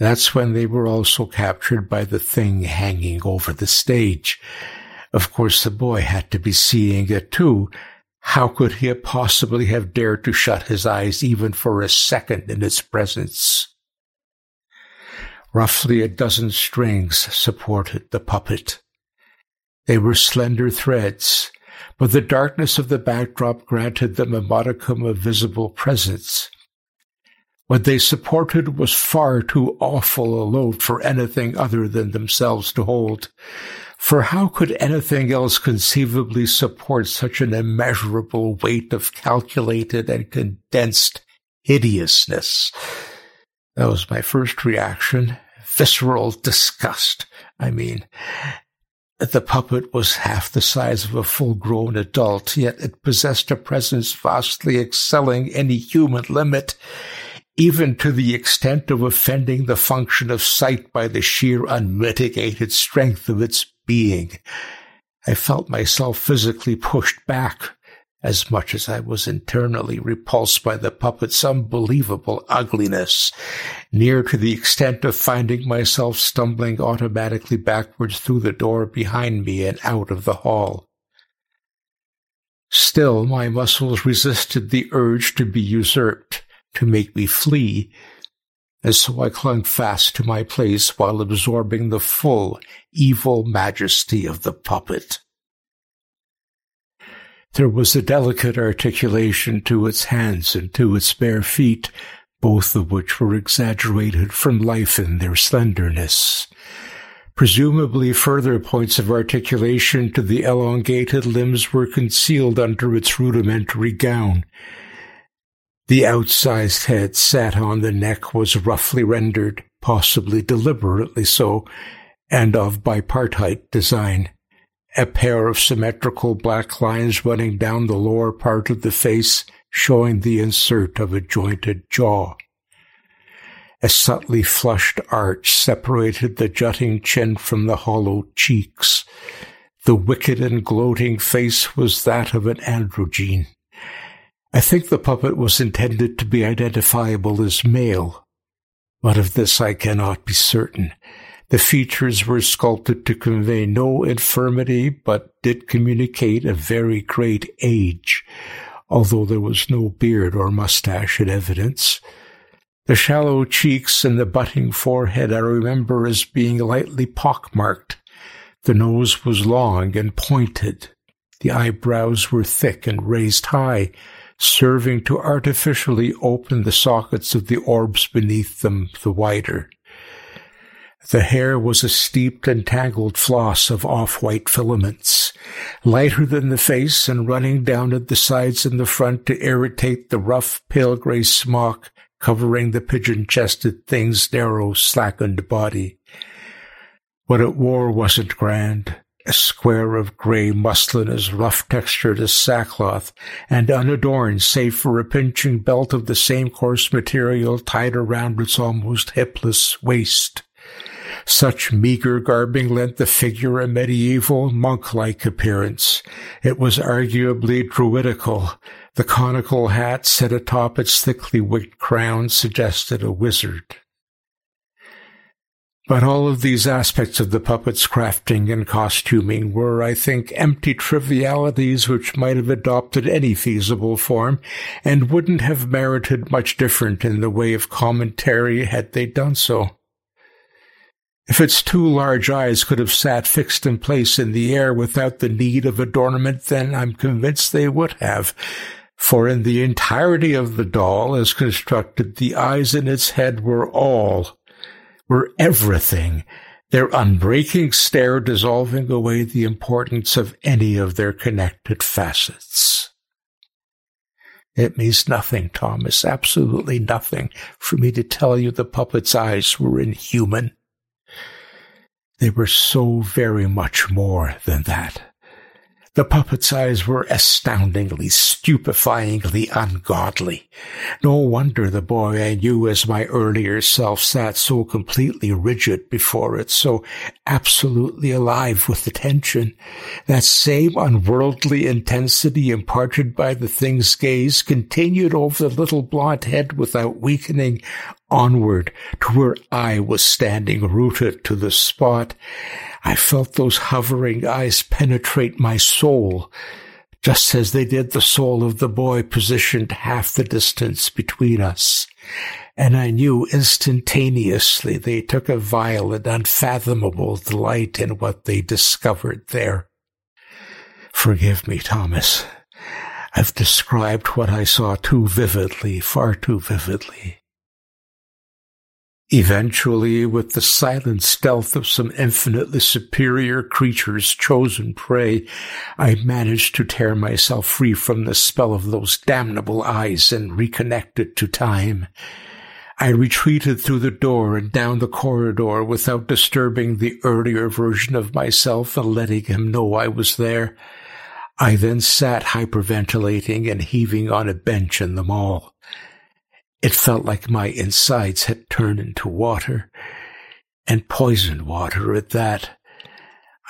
That's when they were also captured by the thing hanging over the stage. Of course, the boy had to be seeing it too. How could he possibly have dared to shut his eyes even for a second in its presence? Roughly a dozen strings supported the puppet. They were slender threads, but the darkness of the backdrop granted them a modicum of visible presence. What they supported was far too awful a load for anything other than themselves to hold. For how could anything else conceivably support such an immeasurable weight of calculated and condensed hideousness? That was my first reaction. Visceral disgust, I mean. The puppet was half the size of a full-grown adult, yet it possessed a presence vastly excelling any human limit, even to the extent of offending the function of sight by the sheer unmitigated strength of its being. I felt myself physically pushed back. as much as I was internally repulsed by the puppet's unbelievable ugliness, near to the extent of finding myself stumbling automatically backwards through the door behind me and out of the hall. Still, my muscles resisted the urge to be usurped, to make me flee, and so I clung fast to my place while absorbing the full evil majesty of the puppet. There was a delicate articulation to its hands and to its bare feet, both of which were exaggerated from life in their slenderness. Presumably further points of articulation to the elongated limbs were concealed under its rudimentary gown. The outsized head sat on the neck was roughly rendered, possibly deliberately so, and of bipartite design a pair of symmetrical black lines running down the lower part of the face, showing the insert of a jointed jaw. A subtly flushed arch separated the jutting chin from the hollow cheeks. The wicked and gloating face was that of an androgyne. I think the puppet was intended to be identifiable as male, but of this I cannot be certain. The features were sculpted to convey no infirmity, but did communicate a very great age, although there was no beard or mustache in evidence. The shallow cheeks and the butting forehead I remember as being lightly pockmarked. The nose was long and pointed. The eyebrows were thick and raised high, serving to artificially open the sockets of the orbs beneath them the wider. The hair was a steeped and tangled floss of off-white filaments, lighter than the face and running down at the sides and the front to irritate the rough pale gray smock covering the pigeon-chested thing's narrow, slackened body. What it wore wasn't grand. A square of gray muslin as rough textured as sackcloth, and unadorned save for a pinching belt of the same coarse material tied around its almost hipless waist. Such meager garbing lent the figure a medieval monk-like appearance. It was arguably druidical. The conical hat set atop its thickly wigged crown suggested a wizard. But all of these aspects of the puppet's crafting and costuming were, I think, empty trivialities which might have adopted any feasible form and wouldn't have merited much different in the way of commentary had they done so. If its two large eyes could have sat fixed in place in the air without the need of adornment, then I'm convinced they would have. For in the entirety of the doll, as constructed, the eyes in its head were all, were everything, their unbreaking stare dissolving away the importance of any of their connected facets. It means nothing, Thomas, absolutely nothing, for me to tell you the puppet's eyes were inhuman. They were so very much more than that. The puppet's eyes were astoundingly, stupefyingly ungodly. No wonder the boy I knew as my earlier self sat so completely rigid before it, so absolutely alive with attention. That same unworldly intensity imparted by the thing's gaze continued over the little blond head without weakening, onward to where I was standing rooted to the spot. I felt those hovering eyes penetrate my soul, just as they did the soul of the boy positioned half the distance between us. And I knew instantaneously they took a violent, unfathomable delight in what they discovered there. Forgive me, Thomas. I've described what I saw too vividly, far too vividly. Eventually, with the silent stealth of some infinitely superior creature's chosen prey, I managed to tear myself free from the spell of those damnable eyes and reconnected to time. I retreated through the door and down the corridor without disturbing the earlier version of myself and letting him know I was there. I then sat hyperventilating and heaving on a bench in the mall. It felt like my insides had turned into water, and poisoned water at that.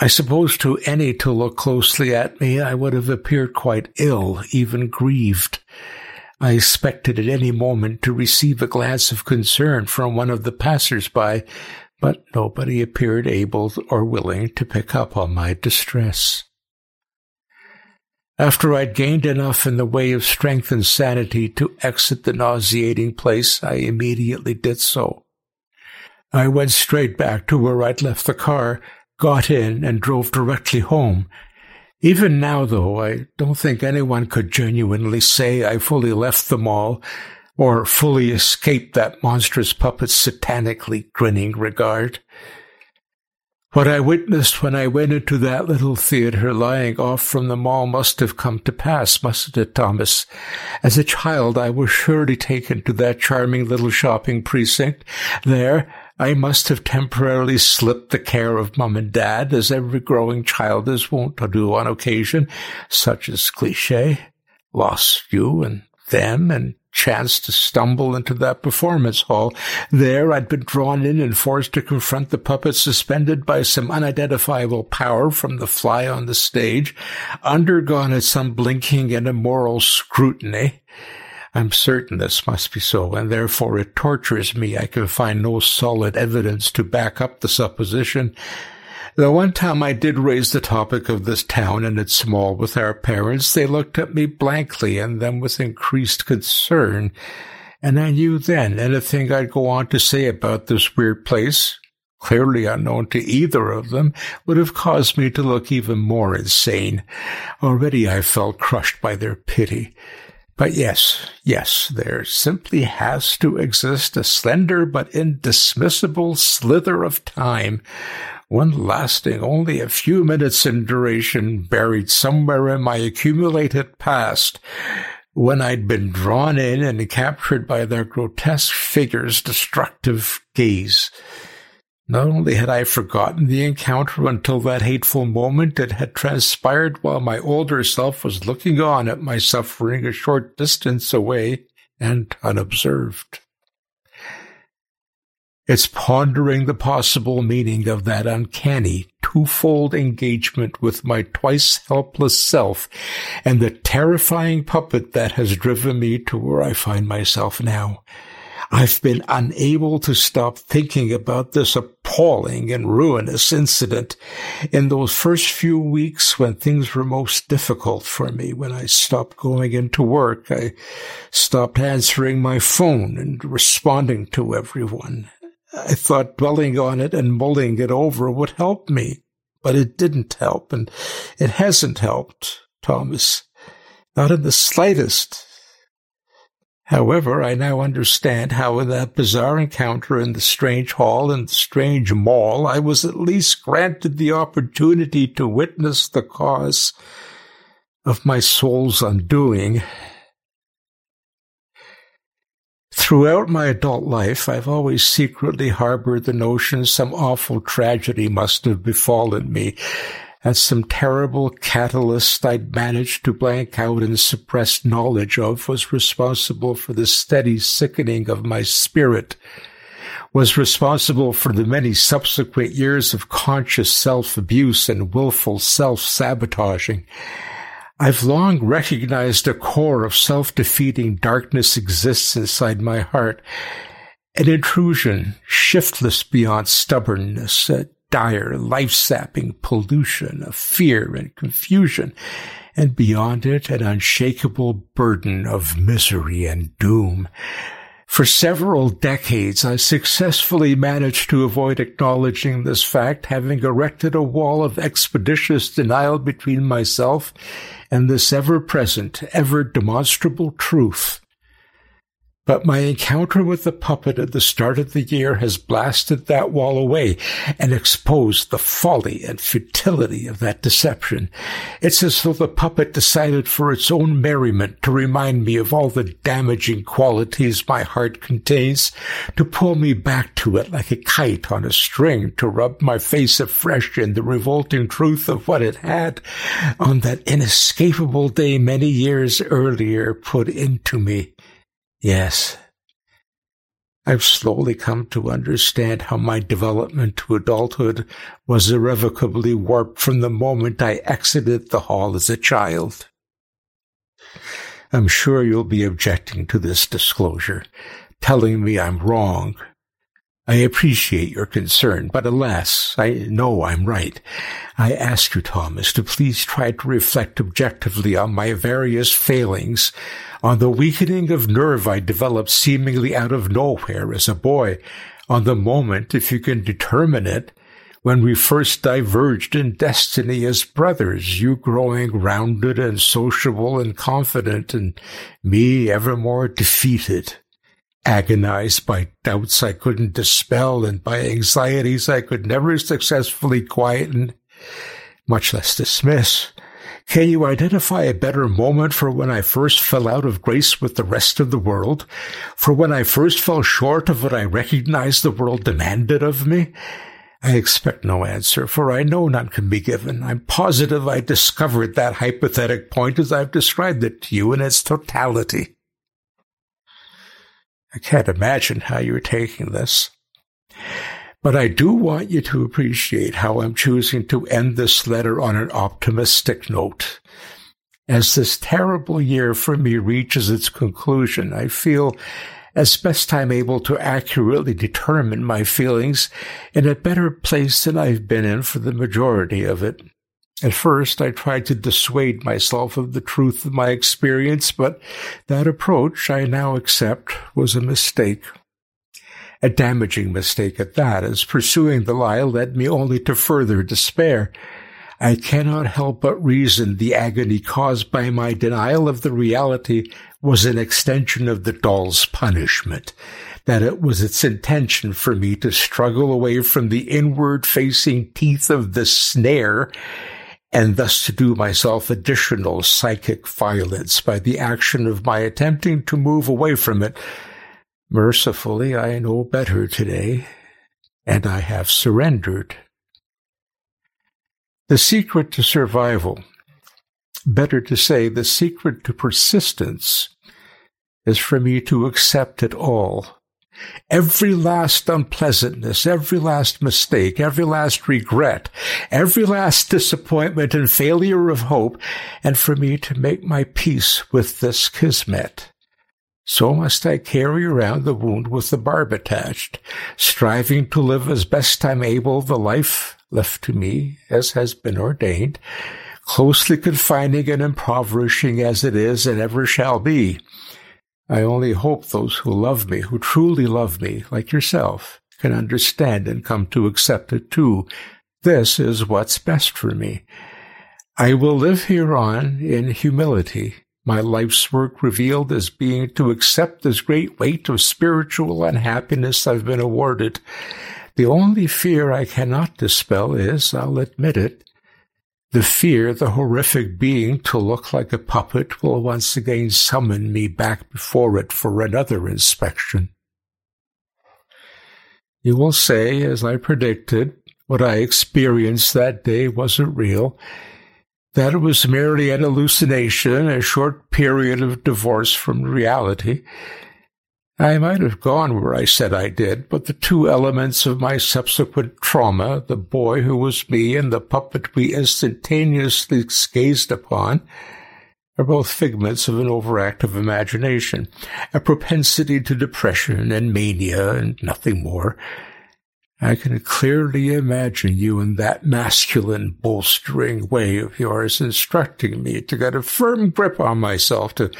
I suppose to any to look closely at me, I would have appeared quite ill, even grieved. I expected at any moment to receive a glance of concern from one of the passers-by, but nobody appeared able or willing to pick up on my distress. After I'd gained enough in the way of strength and sanity to exit the nauseating place, I immediately did so. I went straight back to where I'd left the car, got in, and drove directly home. Even now, though, I don't think anyone could genuinely say I fully left the mall or fully escaped that monstrous puppet's satanically grinning regard. What I witnessed when I went into that little theater lying off from the mall must have come to pass, mustn't it, Thomas? As a child, I was surely taken to that charming little shopping precinct. There, I must have temporarily slipped the care of mum and dad, as every growing child is wont to do on occasion, such as cliche, lost you and them and chanced to stumble into that performance hall. There I'd been drawn in and forced to confront the puppet suspended by some unidentifiable power from the fly on the stage, undergone at some blinking and immoral scrutiny. I'm certain this must be so, and therefore it tortures me I can find no solid evidence to back up the supposition the one time I did raise the topic of this town and its small with our parents, they looked at me blankly and then with increased concern. And I knew then anything I'd go on to say about this weird place, clearly unknown to either of them, would have caused me to look even more insane. Already I felt crushed by their pity. But yes, yes, there simply has to exist a slender but indismissible slither of time one lasting only a few minutes in duration, buried somewhere in my accumulated past, when I'd been drawn in and captured by their grotesque figure's destructive gaze. Not only had I forgotten the encounter until that hateful moment, it had transpired while my older self was looking on at my suffering a short distance away and unobserved. It's pondering the possible meaning of that uncanny twofold engagement with my twice helpless self and the terrifying puppet that has driven me to where I find myself now. I've been unable to stop thinking about this appalling and ruinous incident in those first few weeks when things were most difficult for me, when I stopped going into work, I stopped answering my phone and responding to everyone. I thought dwelling on it and mulling it over would help me, but it didn't help, and it hasn't helped, Thomas. Not in the slightest. However, I now understand how in that bizarre encounter in the strange hall and the strange mall, I was at least granted the opportunity to witness the cause of my soul's undoing Throughout my adult life, I've always secretly harbored the notion some awful tragedy must have befallen me, and some terrible catalyst I'd managed to blank out and suppress knowledge of was responsible for the steady sickening of my spirit, was responsible for the many subsequent years of conscious self-abuse and willful self-sabotaging, I've long recognized a core of self-defeating darkness exists inside my heart, an intrusion shiftless beyond stubbornness, a dire, life-sapping pollution of fear and confusion, and beyond it an unshakable burden of misery and doom. For several decades, I successfully managed to avoid acknowledging this fact, having erected a wall of expeditious denial between myself and this ever present, ever demonstrable truth but my encounter with the puppet at the start of the year has blasted that wall away and exposed the folly and futility of that deception. It's as though the puppet decided for its own merriment to remind me of all the damaging qualities my heart contains, to pull me back to it like a kite on a string, to rub my face afresh in the revolting truth of what it had on that inescapable day many years earlier put into me. Yes. I've slowly come to understand how my development to adulthood was irrevocably warped from the moment I exited the hall as a child. I'm sure you'll be objecting to this disclosure, telling me I'm wrong. I appreciate your concern, but alas, I know I'm right. I ask you, Thomas, to please try to reflect objectively on my various failings, on the weakening of nerve I developed seemingly out of nowhere as a boy, on the moment, if you can determine it, when we first diverged in destiny as brothers, you growing rounded and sociable and confident, and me ever more defeated, agonized by doubts I couldn't dispel and by anxieties I could never successfully quieten, much less dismiss. Can you identify a better moment for when I first fell out of grace with the rest of the world? For when I first fell short of what I recognized the world demanded of me? I expect no answer, for I know none can be given. I'm positive I discovered that hypothetic point as I've described it to you in its totality. I can't imagine how you're taking this. But I do want you to appreciate how I'm choosing to end this letter on an optimistic note. As this terrible year for me reaches its conclusion, I feel as best I'm able to accurately determine my feelings in a better place than I've been in for the majority of it. At first, I tried to dissuade myself of the truth of my experience, but that approach I now accept was a mistake. A damaging mistake at that, as pursuing the lie led me only to further despair. I cannot help but reason the agony caused by my denial of the reality was an extension of the doll's punishment, that it was its intention for me to struggle away from the inward facing teeth of the snare and thus to do myself additional psychic violence by the action of my attempting to move away from it. Mercifully, I know better today, and I have surrendered. The secret to survival, better to say, the secret to persistence, is for me to accept it all. Every last unpleasantness, every last mistake, every last regret, every last disappointment and failure of hope, and for me to make my peace with this kismet. So must I carry around the wound with the barb attached, striving to live as best I'm able the life left to me as has been ordained, closely confining and impoverishing as it is and ever shall be. I only hope those who love me, who truly love me, like yourself, can understand and come to accept it too. This is what's best for me. I will live hereon in humility, my life's work revealed as being to accept this great weight of spiritual unhappiness I've been awarded, the only fear I cannot dispel is, I'll admit it, the fear the horrific being to look like a puppet will once again summon me back before it for another inspection. You will say, as I predicted, what I experienced that day wasn't real, that it was merely an hallucination, a short period of divorce from reality, I might have gone where I said I did, but the two elements of my subsequent trauma, the boy who was me and the puppet we instantaneously gazed upon, are both figments of an overactive imagination, a propensity to depression and mania and nothing more. I can clearly imagine you in that masculine, bolstering way of yours instructing me to get a firm grip on myself, to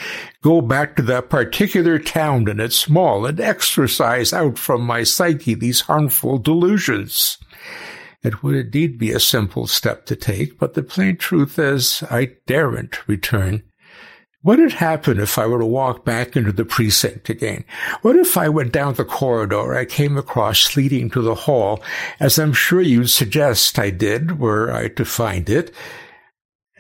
go back to that particular town and its small and exorcise out from my psyche these harmful delusions. It would indeed be a simple step to take, but the plain truth is I daren't return what would happen if I were to walk back into the precinct again? What if I went down the corridor I came across leading to the hall, as I'm sure you'd suggest I did were I to find it,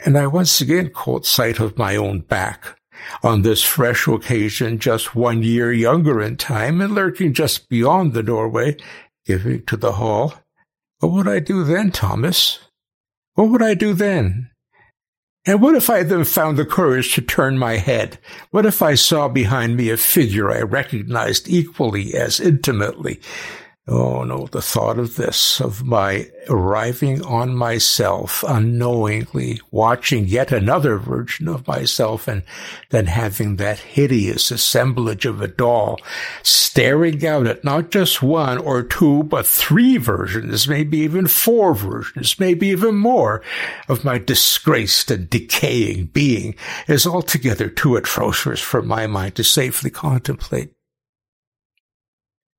and I once again caught sight of my own back, on this fresh occasion just one year younger in time and lurking just beyond the doorway, giving to the hall? What would I do then, Thomas? What would I do then? And what if I then found the courage to turn my head? What if I saw behind me a figure I recognized equally as intimately? Oh no, the thought of this, of my arriving on myself unknowingly, watching yet another version of myself and then having that hideous assemblage of a doll staring out at not just one or two, but three versions, maybe even four versions, maybe even more of my disgraced and decaying being is altogether too atrocious for my mind to safely contemplate.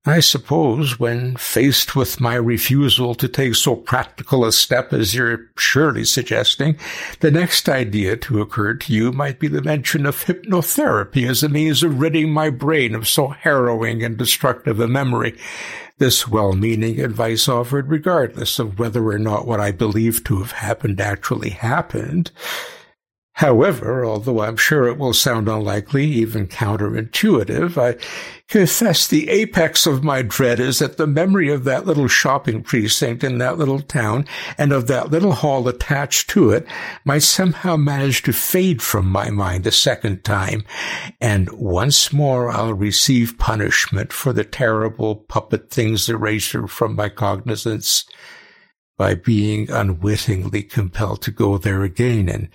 I suppose when faced with my refusal to take so practical a step as you're surely suggesting, the next idea to occur to you might be the mention of hypnotherapy as a means of ridding my brain of so harrowing and destructive a memory. This well-meaning advice offered regardless of whether or not what I believe to have happened actually happened. However, although I'm sure it will sound unlikely, even counterintuitive, I confess the apex of my dread is that the memory of that little shopping precinct in that little town and of that little hall attached to it might somehow manage to fade from my mind a second time, and once more I'll receive punishment for the terrible puppet thing's erasure from my cognizance by being unwittingly compelled to go there again and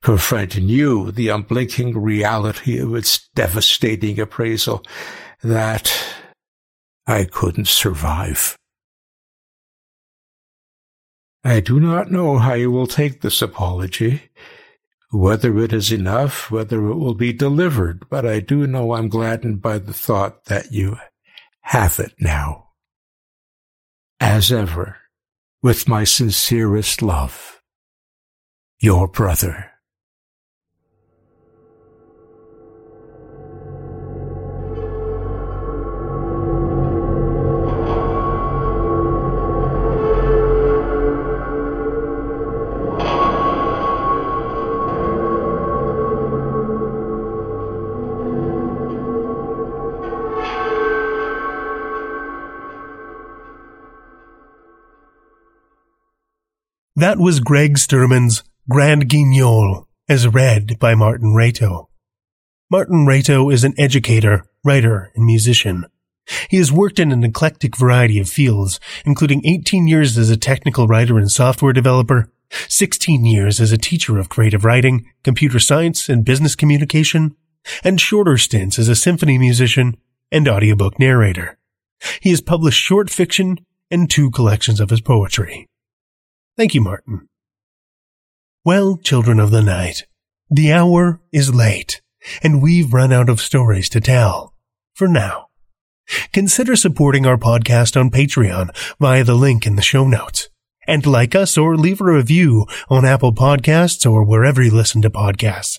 confront anew the unblinking reality of its devastating appraisal that I couldn't survive. I do not know how you will take this apology, whether it is enough, whether it will be delivered, but I do know I'm gladdened by the thought that you have it now. As ever, with my sincerest love. Your brother. That was Greg Sturman's Grand Guignol, as read by Martin Reyto. Martin Reyto is an educator, writer, and musician. He has worked in an eclectic variety of fields, including 18 years as a technical writer and software developer, 16 years as a teacher of creative writing, computer science, and business communication, and shorter stints as a symphony musician and audiobook narrator. He has published short fiction and two collections of his poetry. Thank you, Martin. Well, children of the night, the hour is late, and we've run out of stories to tell. For now. Consider supporting our podcast on Patreon via the link in the show notes. And like us or leave a review on Apple Podcasts or wherever you listen to podcasts.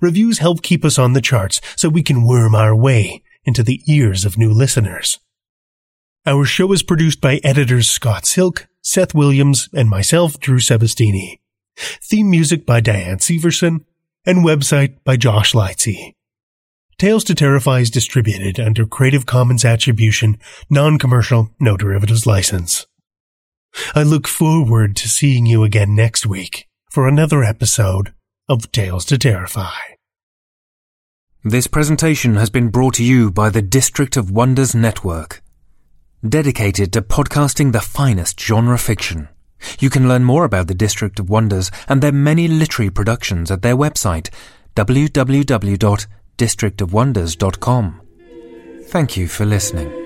Reviews help keep us on the charts so we can worm our way into the ears of new listeners. Our show is produced by editors Scott Silk, Seth Williams, and myself, Drew Sebastini. Theme music by Diane Severson, and website by Josh Lightsey. Tales to Terrify is distributed under Creative Commons Attribution, Non-Commercial, No Derivatives License. I look forward to seeing you again next week for another episode of Tales to Terrify. This presentation has been brought to you by the District of Wonders Network dedicated to podcasting the finest genre fiction. You can learn more about the District of Wonders and their many literary productions at their website, www.districtofwonders.com. Thank you for listening.